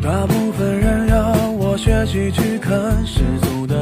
大部分人要我学习去看世俗的